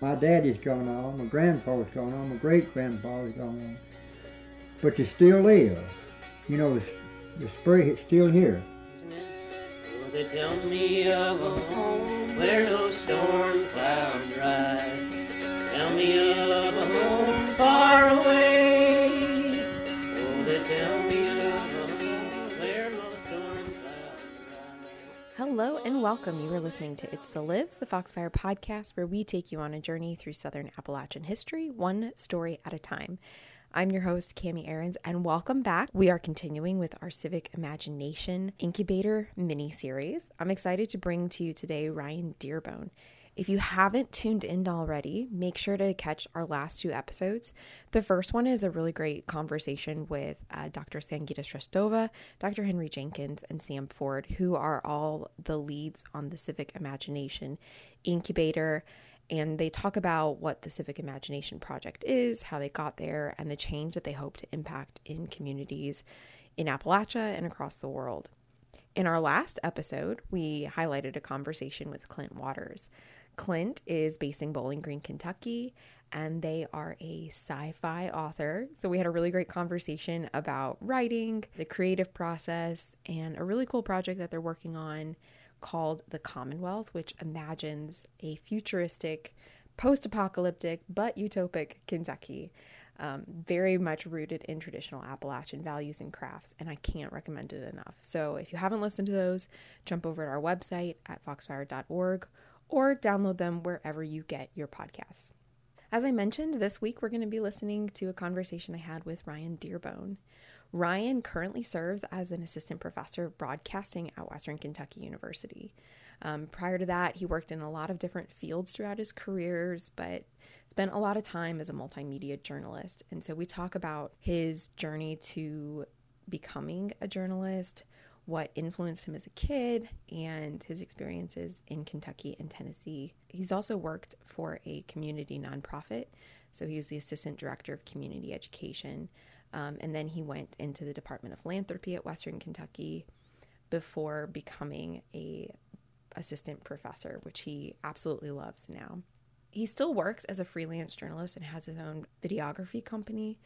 My daddy's gone on, my grandpa's gone on, my great grandfather's gone on. But you still live. You know, the, the spring is still here. Oh, they tell me of a home where no storm Hello and welcome. You are listening to It Still Lives, the Foxfire podcast, where we take you on a journey through Southern Appalachian history, one story at a time. I'm your host, Cami Aarons, and welcome back. We are continuing with our Civic Imagination Incubator mini series. I'm excited to bring to you today Ryan Dearbone. If you haven't tuned in already, make sure to catch our last two episodes. The first one is a really great conversation with uh, Dr. Sangita Shresthova, Dr. Henry Jenkins, and Sam Ford, who are all the leads on the Civic Imagination Incubator. And they talk about what the Civic Imagination Project is, how they got there, and the change that they hope to impact in communities in Appalachia and across the world. In our last episode, we highlighted a conversation with Clint Waters. Clint is based in Bowling Green, Kentucky, and they are a sci fi author. So we had a really great conversation about writing, the creative process, and a really cool project that they're working on called The Commonwealth, which imagines a futuristic, post apocalyptic, but utopic Kentucky. Um, very much rooted in traditional Appalachian values and crafts, and I can't recommend it enough. So, if you haven't listened to those, jump over to our website at foxfire.org or download them wherever you get your podcasts. As I mentioned, this week we're going to be listening to a conversation I had with Ryan Dearbone. Ryan currently serves as an assistant professor of broadcasting at Western Kentucky University. Um, prior to that, he worked in a lot of different fields throughout his careers, but spent a lot of time as a multimedia journalist. And so we talk about his journey to becoming a journalist, what influenced him as a kid, and his experiences in Kentucky and Tennessee. He's also worked for a community nonprofit, so he's the assistant director of community education. Um, and then he went into the Department of Philanthropy at Western Kentucky before becoming a assistant professor, which he absolutely loves now. He still works as a freelance journalist and has his own videography company,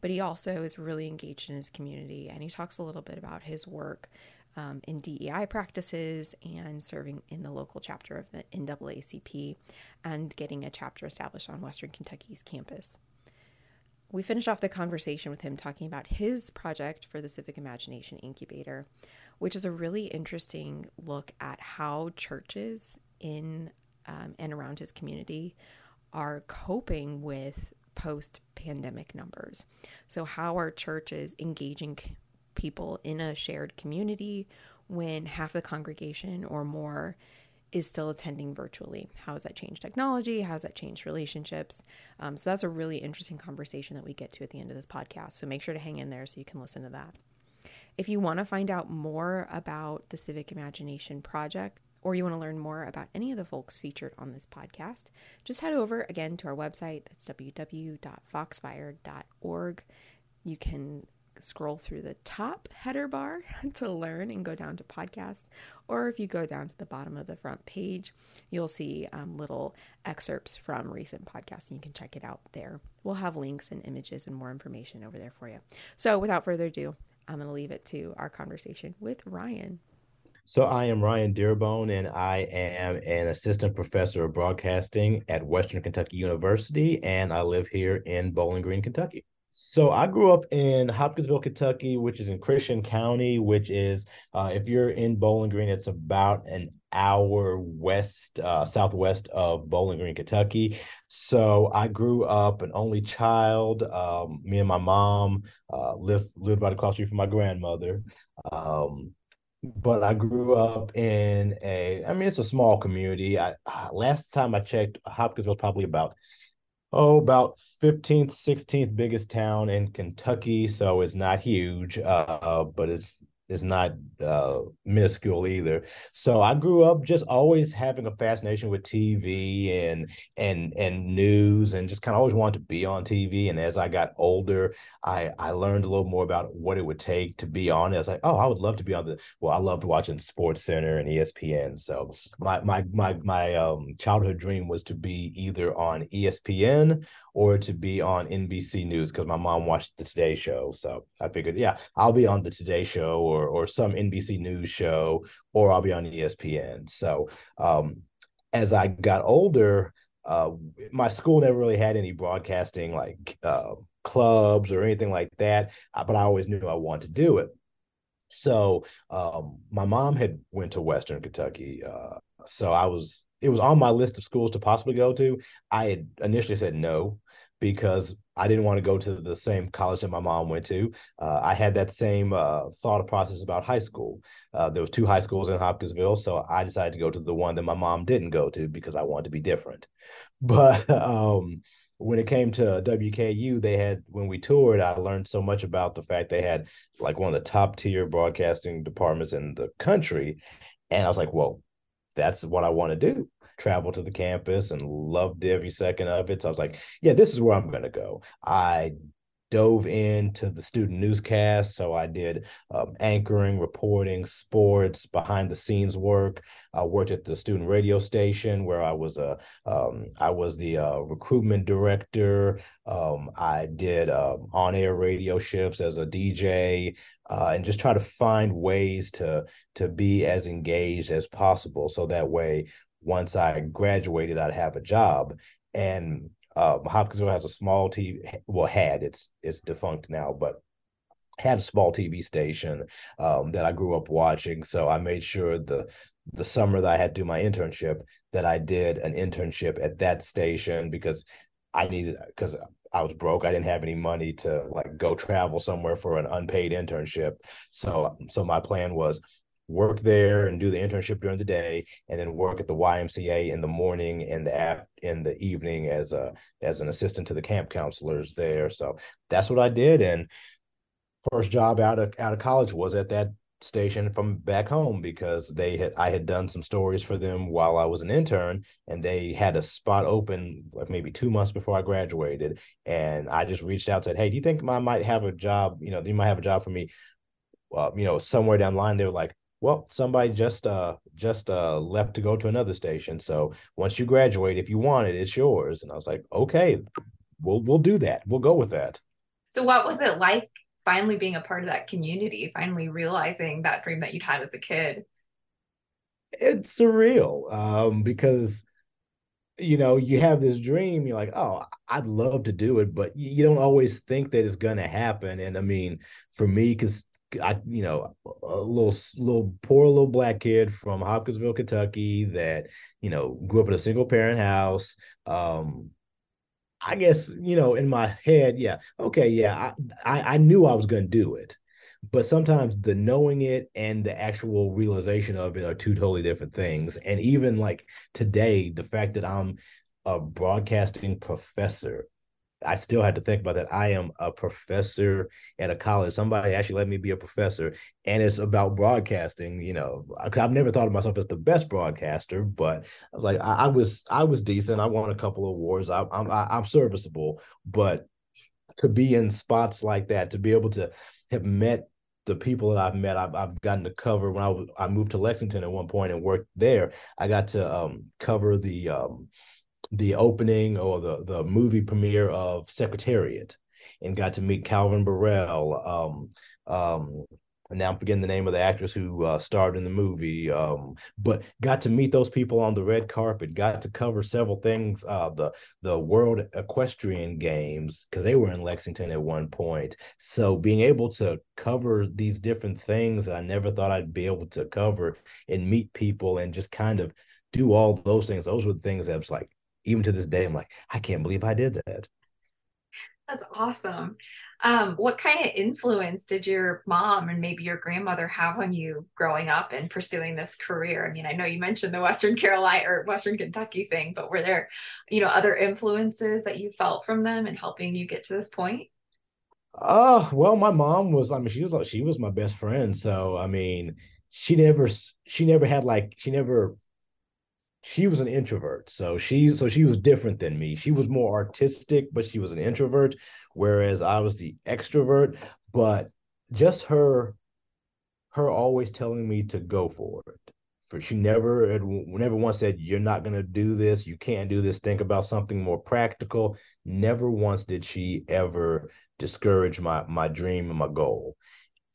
but he also is really engaged in his community and he talks a little bit about his work um, in DEI practices and serving in the local chapter of the NAACP and getting a chapter established on Western Kentucky's campus. We finished off the conversation with him talking about his project for the Civic Imagination Incubator, which is a really interesting look at how churches in um, and around his community are coping with post pandemic numbers. So, how are churches engaging people in a shared community when half the congregation or more is still attending virtually? How has that changed technology? How has that changed relationships? Um, so, that's a really interesting conversation that we get to at the end of this podcast. So, make sure to hang in there so you can listen to that. If you want to find out more about the Civic Imagination Project, or you want to learn more about any of the folks featured on this podcast, just head over again to our website. That's www.foxfire.org. You can scroll through the top header bar to learn and go down to podcast. Or if you go down to the bottom of the front page, you'll see um, little excerpts from recent podcasts and you can check it out there. We'll have links and images and more information over there for you. So without further ado, I'm going to leave it to our conversation with Ryan. So I am Ryan Dearbone, and I am an assistant professor of broadcasting at Western Kentucky University, and I live here in Bowling Green, Kentucky. So I grew up in Hopkinsville, Kentucky, which is in Christian County, which is uh, if you're in Bowling Green, it's about an hour west, uh, southwest of Bowling Green, Kentucky. So I grew up an only child. Um, me and my mom uh, lived lived right across the street from my grandmother. Um, but I grew up in a, I mean, it's a small community. I last time I checked, Hopkins was probably about, oh, about 15th, 16th biggest town in Kentucky. So it's not huge, uh, but it's is not uh, minuscule either. So I grew up just always having a fascination with TV and and and news, and just kind of always wanted to be on TV. And as I got older, I I learned a little more about what it would take to be on it. I was like, oh, I would love to be on the. Well, I loved watching Sports Center and ESPN. So my my my my um, childhood dream was to be either on ESPN or to be on NBC News because my mom watched the Today Show. So I figured, yeah, I'll be on the Today Show or or some NBC News show, or I'll be on ESPN. So um, as I got older, uh, my school never really had any broadcasting like uh, clubs or anything like that, uh, but I always knew I wanted to do it. So um, my mom had went to Western Kentucky. Uh, so I was it was on my list of schools to possibly go to. I had initially said no because I didn't want to go to the same college that my mom went to. Uh, I had that same uh, thought process about high school. Uh, there was two high schools in Hopkinsville, so I decided to go to the one that my mom didn't go to because I wanted to be different. But um, when it came to WKU, they had when we toured, I learned so much about the fact they had like one of the top tier broadcasting departments in the country, and I was like, well, that's what I want to do travel to the campus and loved every second of it. So I was like, yeah, this is where I'm going to go. I dove into the student newscast. So I did um, anchoring, reporting, sports, behind the scenes work. I worked at the student radio station where I was a um, I was the uh, recruitment director. Um, I did um, on air radio shifts as a DJ. Uh, and just try to find ways to to be as engaged as possible so that way once I graduated, I'd have a job. And uh, Hopkinsville has a small TV. Well, had it's it's defunct now, but had a small TV station um, that I grew up watching. So I made sure the the summer that I had to do my internship that I did an internship at that station because I needed because I was broke. I didn't have any money to like go travel somewhere for an unpaid internship. So so my plan was work there and do the internship during the day and then work at the YMCA in the morning and the af- in the evening as a as an assistant to the camp counselors there. So that's what I did and first job out of out of college was at that station from back home because they had I had done some stories for them while I was an intern and they had a spot open like maybe 2 months before I graduated and I just reached out said hey do you think I might have a job you know you might have a job for me? Uh, you know somewhere down the line they were like well somebody just uh just uh left to go to another station so once you graduate if you want it it's yours. And i was like okay we'll we'll do that. We'll go with that. So what was it like finally being a part of that community finally realizing that dream that you'd had as a kid? It's surreal um because you know you have this dream you're like oh i'd love to do it but you don't always think that it's going to happen. And i mean for me because I, you know, a little, little poor little black kid from Hopkinsville, Kentucky, that you know grew up in a single parent house. Um, I guess you know, in my head, yeah, okay, yeah, I, I, I knew I was going to do it, but sometimes the knowing it and the actual realization of it are two totally different things. And even like today, the fact that I'm a broadcasting professor I still had to think about that. I am a professor at a college. Somebody actually let me be a professor, and it's about broadcasting. You know, I've never thought of myself as the best broadcaster, but I was like, I, I was, I was decent. I won a couple of awards. I, I'm, I, I'm serviceable, but to be in spots like that, to be able to have met the people that I've met, I've, I've gotten to cover when I I moved to Lexington at one point and worked there. I got to um, cover the um, the opening or the the movie premiere of Secretariat and got to meet Calvin Borel. Um, um, now I'm forgetting the name of the actress who uh, starred in the movie. Um, but got to meet those people on the red carpet. Got to cover several things. Uh, the the World Equestrian Games because they were in Lexington at one point. So being able to cover these different things I never thought I'd be able to cover and meet people and just kind of do all those things. Those were the things that was like even to this day, I'm like, I can't believe I did that. That's awesome. Um, what kind of influence did your mom and maybe your grandmother have on you growing up and pursuing this career? I mean, I know you mentioned the Western Carolina or Western Kentucky thing, but were there, you know, other influences that you felt from them in helping you get to this point? Uh, well, my mom was, I mean, she was like, she was my best friend. So I mean, she never she never had like she never she was an introvert. So she so she was different than me. She was more artistic, but she was an introvert, whereas I was the extrovert. But just her her always telling me to go for it. For she never had never once said, You're not gonna do this, you can't do this, think about something more practical. Never once did she ever discourage my my dream and my goal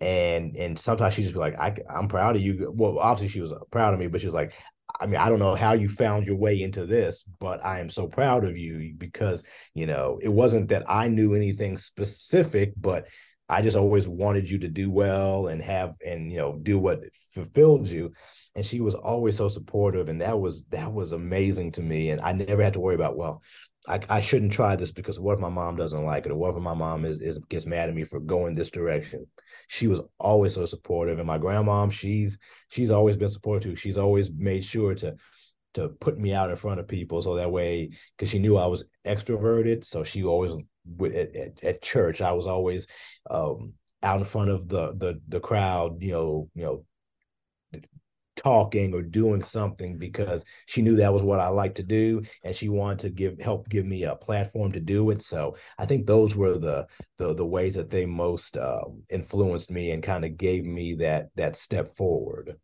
and and sometimes she just be like I, i'm proud of you well obviously she was uh, proud of me but she was like I mean, I don't know how you found your way into this, but I am so proud of you because, you know, it wasn't that I knew anything specific, but I just always wanted you to do well and have and you know do what fulfilled you. And she was always so supportive, and that was that was amazing to me. And I never had to worry about well, I, I shouldn't try this because what if my mom doesn't like it, or what if my mom is, is gets mad at me for going this direction? She was always so supportive, and my grandmom, she's she's always been supportive too. She's always made sure to to put me out in front of people so that way because she knew I was extroverted, so she always at, at, at church I was always um, out in front of the the the crowd, you know, you know, talking or doing something because she knew that was what I like to do and she wanted to give help give me a platform to do it. So I think those were the the the ways that they most uh, influenced me and kind of gave me that that step forward.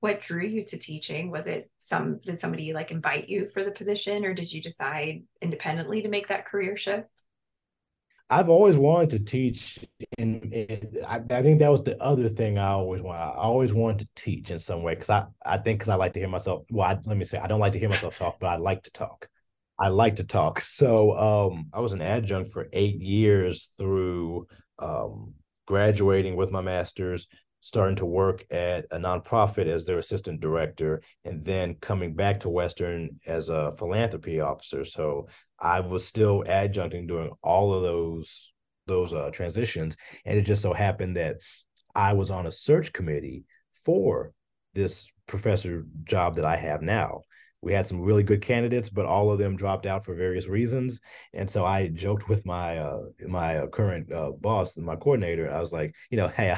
What drew you to teaching? Was it some did somebody like invite you for the position or did you decide independently to make that career shift I've always wanted to teach, and, I, I, think that was the other thing I always want. I always wanted to teach in some way because I, I think because I like to hear myself. Well, I, let me say I don't like to hear myself talk, but I like to talk. I like to talk. So um, I was an adjunct for eight years through um, graduating with my master's, starting to work at a nonprofit as their assistant director, and then coming back to Western as a philanthropy officer. So I was still adjuncting during all of those those uh, transitions, and it just so happened that I was on a search committee for this professor job that I have now. We had some really good candidates, but all of them dropped out for various reasons. And so I joked with my uh, my uh, current uh, boss, my coordinator. I was like, you know, hey,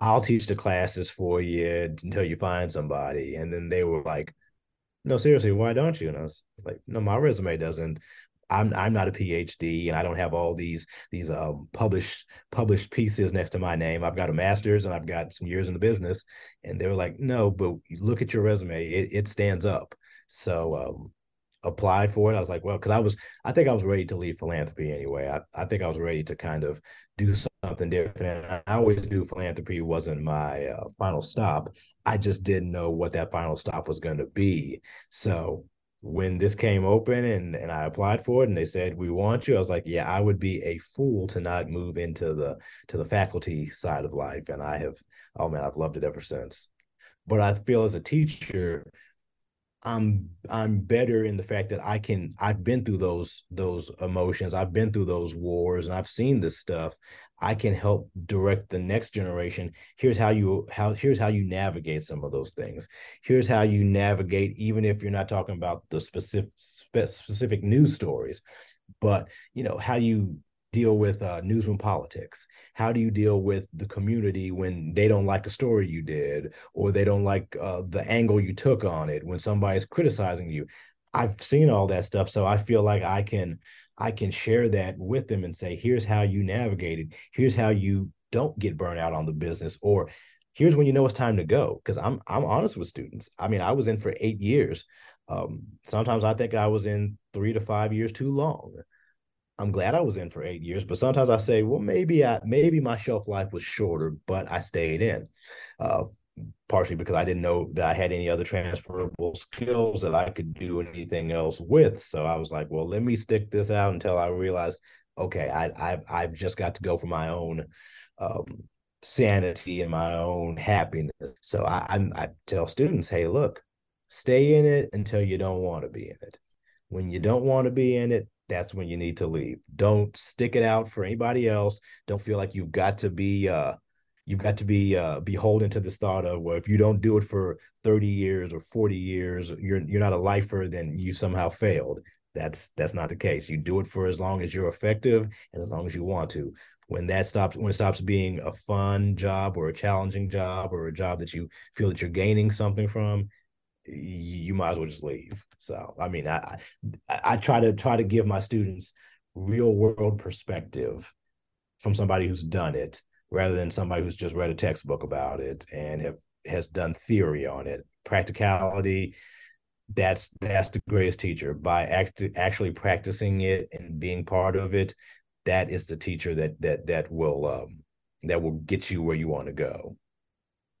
I'll teach the classes for you until you find somebody. And then they were like, no, seriously, why don't you? And I was like, no, my resume doesn't. I'm I'm not a PhD and I don't have all these these um, published published pieces next to my name. I've got a master's and I've got some years in the business. And they were like, no, but look at your resume. It, it stands up. So um, applied for it. I was like, well, because I was, I think I was ready to leave philanthropy anyway. I, I think I was ready to kind of do something different. And I always knew philanthropy wasn't my uh, final stop. I just didn't know what that final stop was going to be. So when this came open and and I applied for it and they said we want you, I was like, yeah, I would be a fool to not move into the to the faculty side of life. And I have, oh man, I've loved it ever since. But I feel as a teacher, I'm I'm better in the fact that I can I've been through those those emotions. I've been through those wars and I've seen this stuff. I can help direct the next generation. Here's how you how here's how you navigate some of those things. Here's how you navigate even if you're not talking about the specific specific news stories, but you know, how you deal with uh, newsroom politics? How do you deal with the community when they don't like a story you did, or they don't like uh, the angle you took on it when somebody's criticizing you? I've seen all that stuff, so I feel like I can I can share that with them and say, here's how you navigate it. Here's how you don't get burnt out on the business, or here's when you know it's time to go. Because I'm I'm honest with students. I mean, I was in for eight years. Um, sometimes I think I was in three to five years too long. I'm glad I was in for eight years, but sometimes I say, well, maybe I maybe my shelf life was shorter, but I stayed in. Uh, partially because I didn't know that I had any other transferable skills that I could do anything else with. So I was like, well, let me stick this out until I realized, okay, I I've I've just got to go for my own um, sanity and my own happiness. So I, I I tell students, hey, look, stay in it until you don't want to be in it. When you don't want to be in it, that's when you need to leave. Don't stick it out for anybody else. Don't feel like you've got to be uh you've got to be uh beholden to this thought of well if you don't do it for 30 years or 40 years you're you're not a lifer then you somehow failed That's that's not the case. You do it for as long as you're effective and as long as you want to. When that stops, when it stops being a fun job or a challenging job or a job that you feel that you're gaining something from, you might as well just leave. So, I mean, I, I, I try to try to give my students real world perspective from somebody who's done it rather than somebody who's just read a textbook about it and have has done theory on it. Practicality, that's that's the greatest teacher. By act, actually practicing it and being part of it, that is the teacher that that that will um, that will get you where you want to go.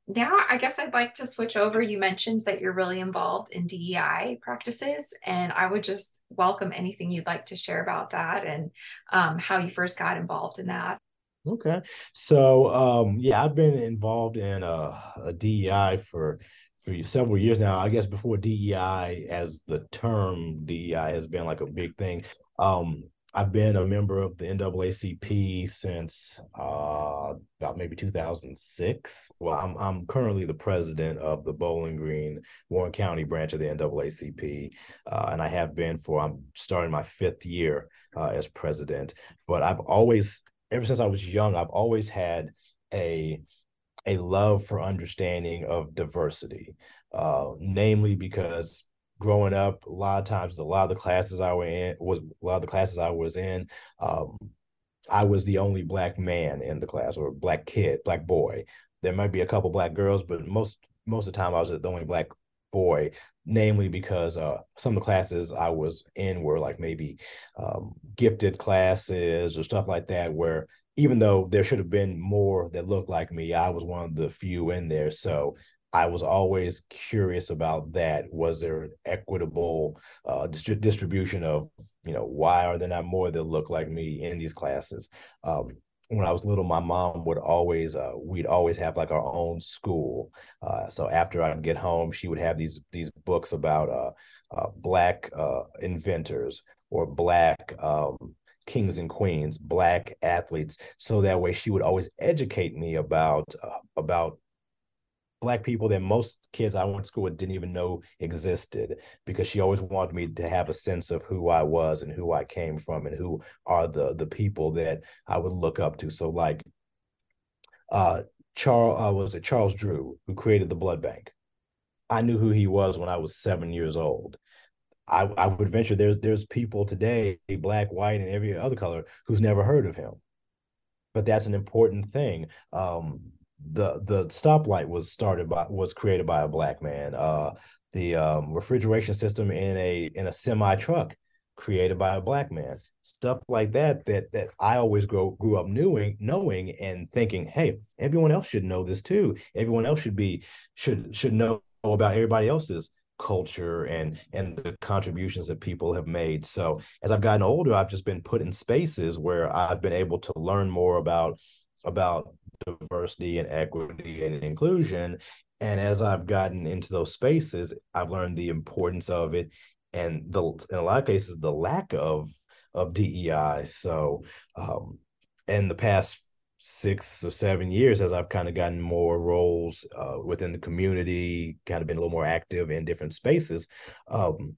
Now, I guess I'd like to switch over. You mentioned that you're really involved in DEI practices, and I would just welcome anything you'd like to share about that and um, how you first got involved in that. Okay. So um yeah, I've been involved in a, a DEI for for several years now. I guess before DEI as the term DEI has been like a big thing. Um I've been a member of the NAACP since uh, about maybe 2006. Well, I'm I'm currently the president of the Bowling Green Warren County branch of the NAACP, uh, and I have been for I'm starting my fifth year uh, as president. But I've always ever since I was young, I've always had a a love for understanding of diversity, uh, namely because growing up, a lot of times, a lot of the classes I was in was a lot of the classes I was in. Um, I was the only black man in the class, or black kid, black boy. There might be a couple black girls, but most most of the time I was the only black boy, namely because uh, some of the classes I was in were like maybe um, gifted classes or stuff like that, where even though there should have been more that looked like me, I was one of the few in there. So I was always curious about that. Was there an equitable uh, dist- distribution of, you know, why are there not more that look like me in these classes? Um, when I was little, my mom would always, uh, we'd always have like our own school. Uh, so after I'd get home, she would have these these books about uh, uh black uh, inventors or black um, kings and queens, black athletes. So that way, she would always educate me about uh, about black people that most kids I went to school with didn't even know existed because she always wanted me to have a sense of who I was and who I came from and who are the the people that I would look up to. So like uh Charles uh, was it Charles Drew who created the blood bank. I knew who he was when I was seven years old. I, I would venture there's there's people today, black, white, and every other color, who's never heard of him. But that's an important thing. Um, the the stoplight was started by was created by a black man. Uh, the um, refrigeration system in a in a semi truck created by a black man. Stuff like that that that I always grow grew up knowing knowing and thinking, hey, everyone else should know this too. Everyone else should be should should know about everybody else's culture and and the contributions that people have made. So as I've gotten older, I've just been put in spaces where I've been able to learn more about about diversity and equity and inclusion. And as I've gotten into those spaces, I've learned the importance of it and the in a lot of cases the lack of of DEI. So um, in the past six or seven years, as I've kind of gotten more roles uh, within the community, kind of been a little more active in different spaces, um,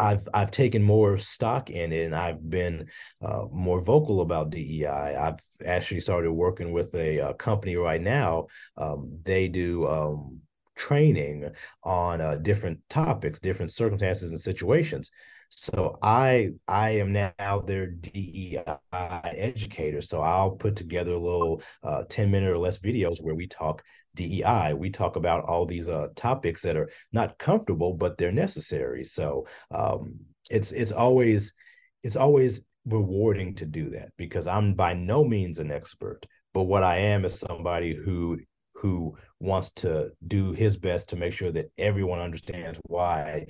I've I've taken more stock in it, and I've been uh, more vocal about DEI. I've actually started working with a, a company right now. Um, they do um, training on uh, different topics, different circumstances and situations. So I I am now their DEI educator. So I'll put together a little uh, 10 minute or less videos where we talk DEI. We talk about all these uh, topics that are not comfortable, but they're necessary. So um, it's it's always it's always rewarding to do that because I'm by no means an expert, but what I am is somebody who who wants to do his best to make sure that everyone understands why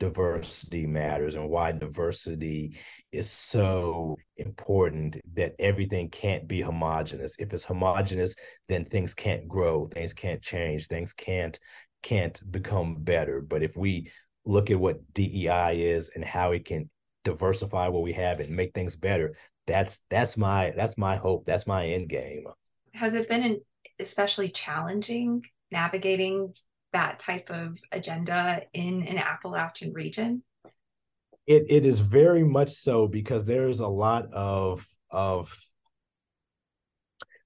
diversity matters and why diversity is so important that everything can't be homogenous. If it's homogenous, then things can't grow, things can't change, things can't can't become better. But if we look at what DEI is and how it can diversify what we have and make things better, that's that's my that's my hope. That's my end game. Has it been especially challenging navigating that type of agenda in an Appalachian region? It it is very much so because there's a lot of of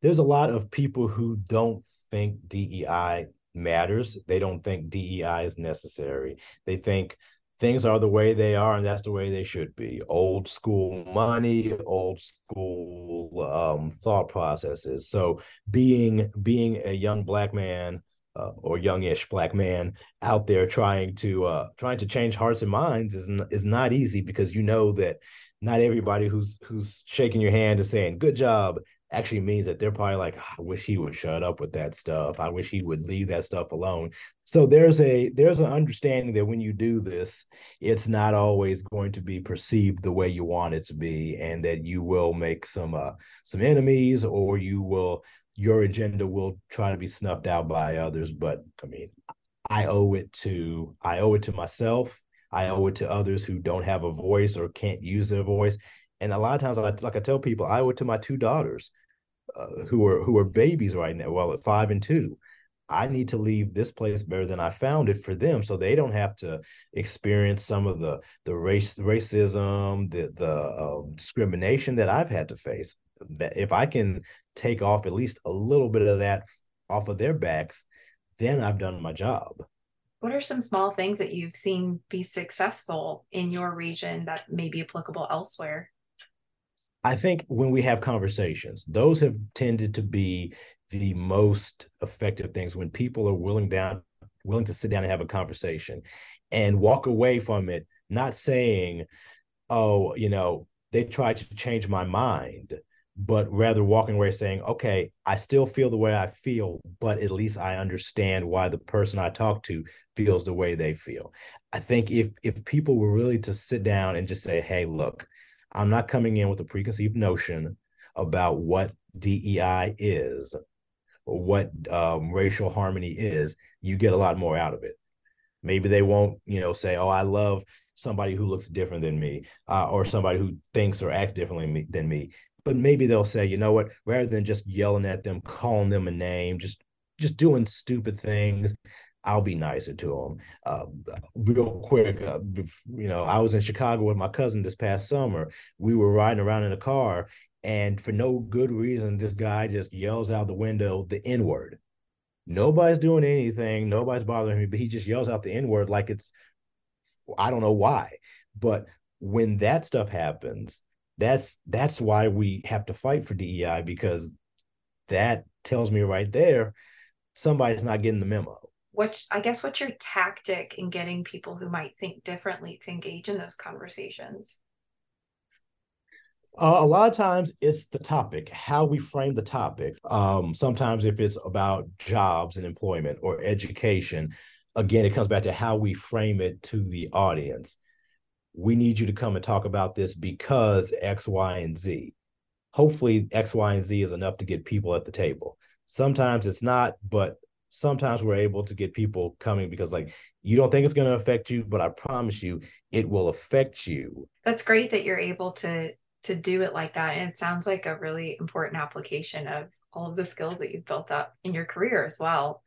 there's a lot of people who don't think DEI matters. They don't think DEI is necessary. They think things are the way they are and that's the way they should be old school money old school um, thought processes so being being a young black man uh, or youngish black man out there trying to uh, trying to change hearts and minds is is not easy because you know that not everybody who's who's shaking your hand is saying good job actually means that they're probably like i wish he would shut up with that stuff. I wish he would leave that stuff alone. So there's a there's an understanding that when you do this it's not always going to be perceived the way you want it to be and that you will make some uh some enemies or you will your agenda will try to be snuffed out by others but i mean i owe it to i owe it to myself i owe it to others who don't have a voice or can't use their voice and a lot of times, like I tell people, I owe it to my two daughters, uh, who are who are babies right now. Well, at five and two, I need to leave this place better than I found it for them, so they don't have to experience some of the the race racism, the the um, discrimination that I've had to face. That if I can take off at least a little bit of that off of their backs, then I've done my job. What are some small things that you've seen be successful in your region that may be applicable elsewhere? I think when we have conversations, those have tended to be the most effective things when people are willing down willing to sit down and have a conversation and walk away from it not saying oh you know they tried to change my mind but rather walking away saying okay i still feel the way i feel but at least i understand why the person i talk to feels the way they feel i think if if people were really to sit down and just say hey look I'm not coming in with a preconceived notion about what DEI is or what um, racial harmony is. You get a lot more out of it. Maybe they won't, you know, say, "Oh, I love somebody who looks different than me," uh, or somebody who thinks or acts differently than me. But maybe they'll say, "You know what? Rather than just yelling at them, calling them a name, just just doing stupid things, I'll be nicer to them. Uh, real quick, uh, you know, I was in Chicago with my cousin this past summer. We were riding around in a car, and for no good reason, this guy just yells out the window the N word. Nobody's doing anything. Nobody's bothering me, but he just yells out the N word like it's, I don't know why. But when that stuff happens, that's that's why we have to fight for DEI because that tells me right there somebody's not getting the memo what's i guess what's your tactic in getting people who might think differently to engage in those conversations uh, a lot of times it's the topic, how we frame the topic. Um, sometimes if it's about jobs and employment or education, again, it comes back to how we frame it to the audience. We need you to come and talk about this because X, Y, and Z. Hopefully, X, Y, and Z is enough to get people at the table. Sometimes it's not, but sometimes we're able to get people coming because like you don't think it's going to affect you but i promise you it will affect you that's great that you're able to to do it like that and it sounds like a really important application of all of the skills that you've built up in your career as well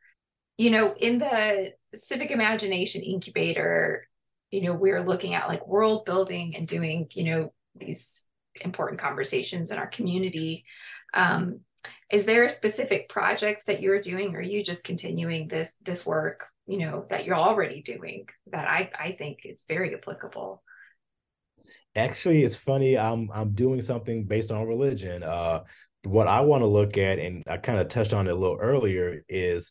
you know in the civic imagination incubator you know we're looking at like world building and doing you know these important conversations in our community. Um, is there a specific project that you're doing? Or are you just continuing this this work you know that you're already doing that i i think is very applicable? Actually it's funny i'm i'm doing something based on religion. Uh what i want to look at and i kind of touched on it a little earlier is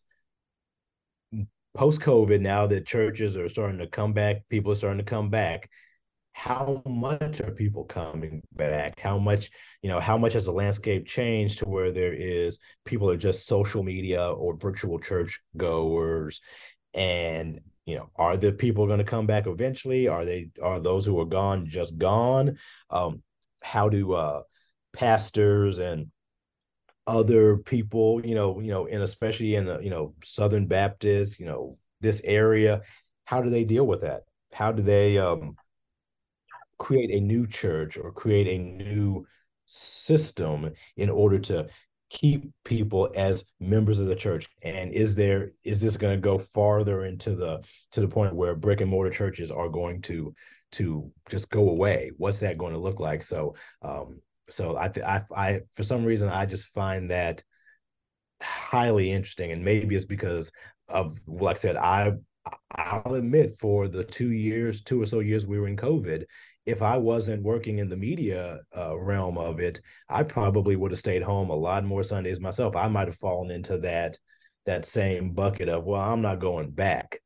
post covid now that churches are starting to come back people are starting to come back how much are people coming back? How much you know how much has the landscape changed to where there is people are just social media or virtual church goers and you know are the people going to come back eventually? Are they are those who are gone just gone? Um how do uh pastors and other people you know you know and especially in the you know southern baptist you know this area how do they deal with that how do they um create a new church or create a new system in order to keep people as members of the church and is there is this going to go farther into the to the point where brick and mortar churches are going to to just go away. What's that going to look like? So um, so I, th- I I for some reason I just find that highly interesting, and maybe it's because of like I said I I'll admit for the two years, two or so years we were in COVID, if I wasn't working in the media uh, realm of it, I probably would have stayed home a lot more Sundays myself. I might have fallen into that that same bucket of well, I'm not going back.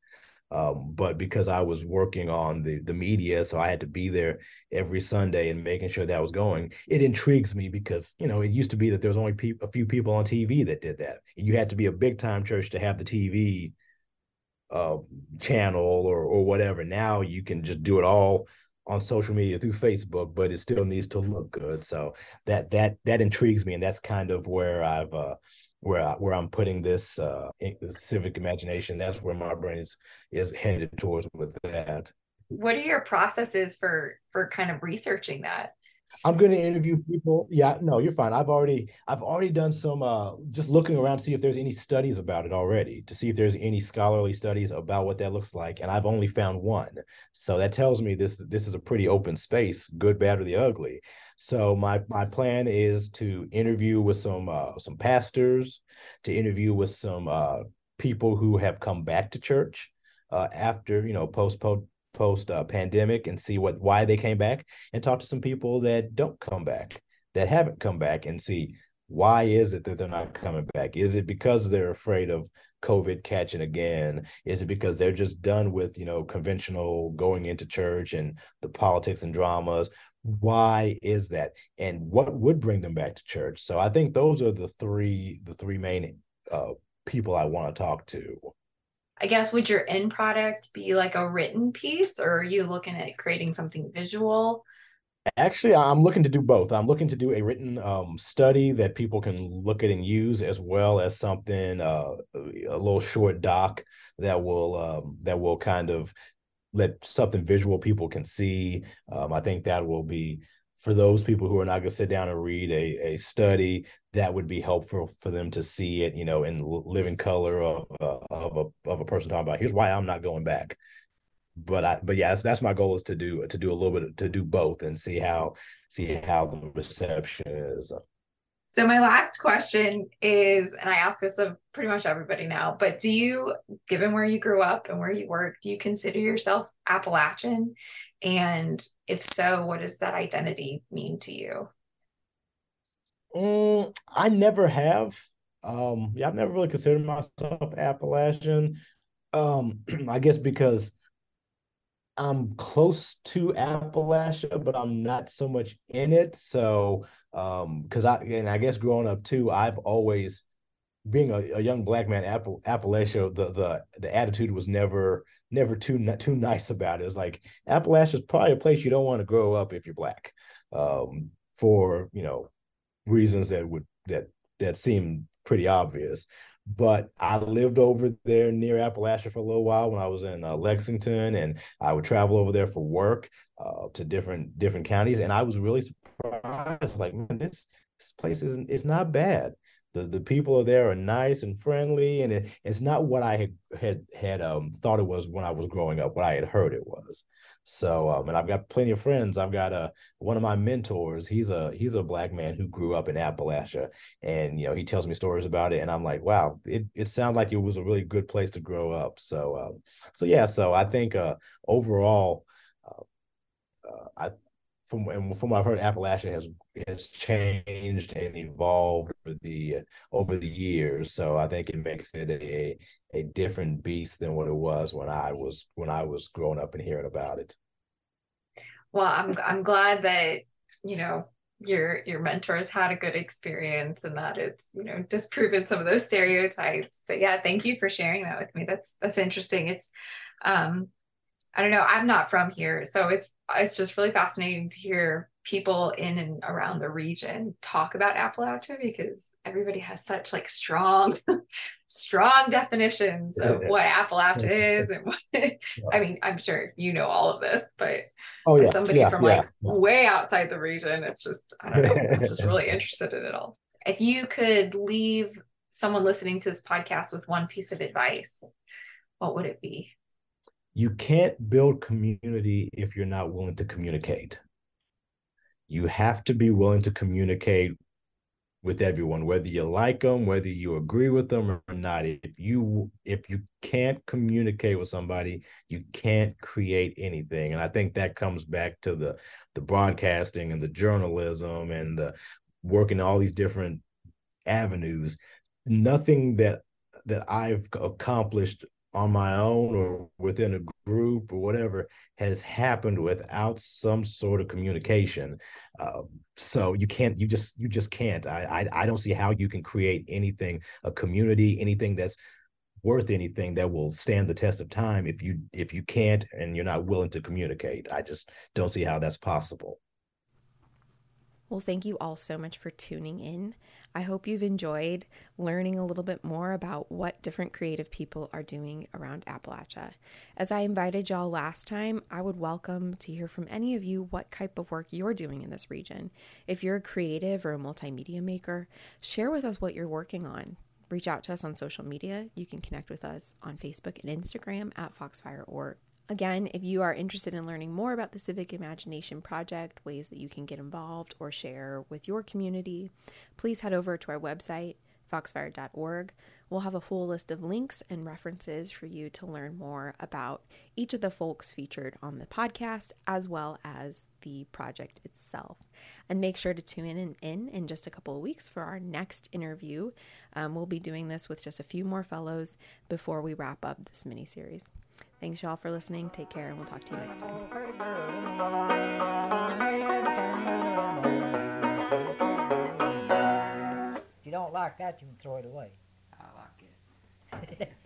Um, but because I was working on the the media, so I had to be there every Sunday and making sure that was going. It intrigues me because you know it used to be that there was only pe- a few people on TV that did that. You had to be a big time church to have the TV uh, channel or or whatever. Now you can just do it all on social media through Facebook, but it still needs to look good. So that that that intrigues me, and that's kind of where I've uh, where I, where I'm putting this uh, civic imagination. That's where my brain is is headed towards with that. What are your processes for for kind of researching that? I'm going to interview people. Yeah, no, you're fine. I've already I've already done some uh just looking around to see if there's any studies about it already, to see if there's any scholarly studies about what that looks like, and I've only found one. So that tells me this this is a pretty open space, good, bad, or the ugly. So my my plan is to interview with some uh some pastors, to interview with some uh people who have come back to church uh after, you know, post post uh, pandemic and see what why they came back and talk to some people that don't come back that haven't come back and see why is it that they're not coming back? Is it because they're afraid of covid catching again? Is it because they're just done with you know conventional going into church and the politics and dramas? Why is that? And what would bring them back to church? So i think those are the three the three main uh, people i want to talk to I guess would your end product be like a written piece or are you looking at creating something visual? Actually, I'm looking to do both. I'm looking to do a written um, study that people can look at and use, as well as something uh, a little short doc that will um, that will kind of let something visual people can see. Um, I think that will be for those people who are not going to sit down and read a, a study that would be helpful for them to see it you know in living color of, uh, of a of a person talking about here's why i'm not going back. But i but yeah that's, that's my goal is to do to do a little bit to do both and see how see how the reception is. So my last question is and i ask this of pretty much everybody now but do you given where you grew up and where you work do you consider yourself appalachian and if so, what does that identity mean to you? Mm, I never have. Um, yeah, I've never really considered myself Appalachian. Um, I guess because I'm close to Appalachia, but I'm not so much in it. So, um, because I and I guess growing up too, I've always being a, a young black man, Appal- Appalachia, the the the attitude was never never too too nice about it. It's like Appalachia is probably a place you don't want to grow up if you're black, um, for you know reasons that would that that seem pretty obvious. But I lived over there near Appalachia for a little while when I was in uh, Lexington, and I would travel over there for work uh, to different different counties, and I was really surprised. Like, man, this this place is is not bad the the people are there are nice and friendly, and it, it's not what I had had had um, thought it was when I was growing up. What I had heard it was. So, um, and I've got plenty of friends. I've got a one of my mentors. He's a he's a black man who grew up in Appalachia, and you know he tells me stories about it, and I'm like, wow, it it sounds like it was a really good place to grow up. So, um, so yeah, so I think uh, overall. Uh, uh, I from and from what I've heard, Appalachia has has changed and evolved over the over the years. So I think it makes it a a different beast than what it was when I was when I was growing up and hearing about it. Well, I'm I'm glad that you know your your mentors had a good experience and that it's you know disproven some of those stereotypes. But yeah, thank you for sharing that with me. That's that's interesting. It's um I don't know. I'm not from here, so it's it's just really fascinating to hear people in and around the region talk about Appalachia because everybody has such like strong, strong definitions of what Appalachia is and what. I mean, I'm sure you know all of this, but oh, yeah. somebody yeah, from yeah, like way outside the region, it's just I don't know. I'm just really interested in it all. If you could leave someone listening to this podcast with one piece of advice, what would it be? You can't build community if you're not willing to communicate. You have to be willing to communicate with everyone whether you like them whether you agree with them or not. If you if you can't communicate with somebody you can't create anything. And i think that comes back to the the broadcasting and the journalism and the working all these different avenues. Nothing that that i've accomplished on my own or within a group or whatever has happened without some sort of communication. Uh, so you can't you just you just can't. I, I i don't see how you can create anything a community anything that's worth anything that will stand the test of time if you if you can't and you're not willing to communicate. I just don't see how that's possible. Well, thank you all so much for tuning in. I hope you've enjoyed learning a little bit more about what different creative people are doing around Appalachia. As I invited y'all last time, I would welcome to hear from any of you what type of work you're doing in this region. If you're a creative or a multimedia maker, share with us what you're working on. Reach out to us on social media. You can connect with us on Facebook and Instagram at Foxfire Foxfire.org. Again, if you are interested in learning more about the Civic Imagination Project, ways that you can get involved or share with your community, please head over to our website, foxfire.org. We'll have a full list of links and references for you to learn more about each of the folks featured on the podcast, as well as the project itself. And make sure to tune in in, in just a couple of weeks for our next interview. Um, we'll be doing this with just a few more fellows before we wrap up this mini series. Thanks, y'all, for listening. Take care, and we'll talk to you next time. If you don't like that, you can throw it away. I like it.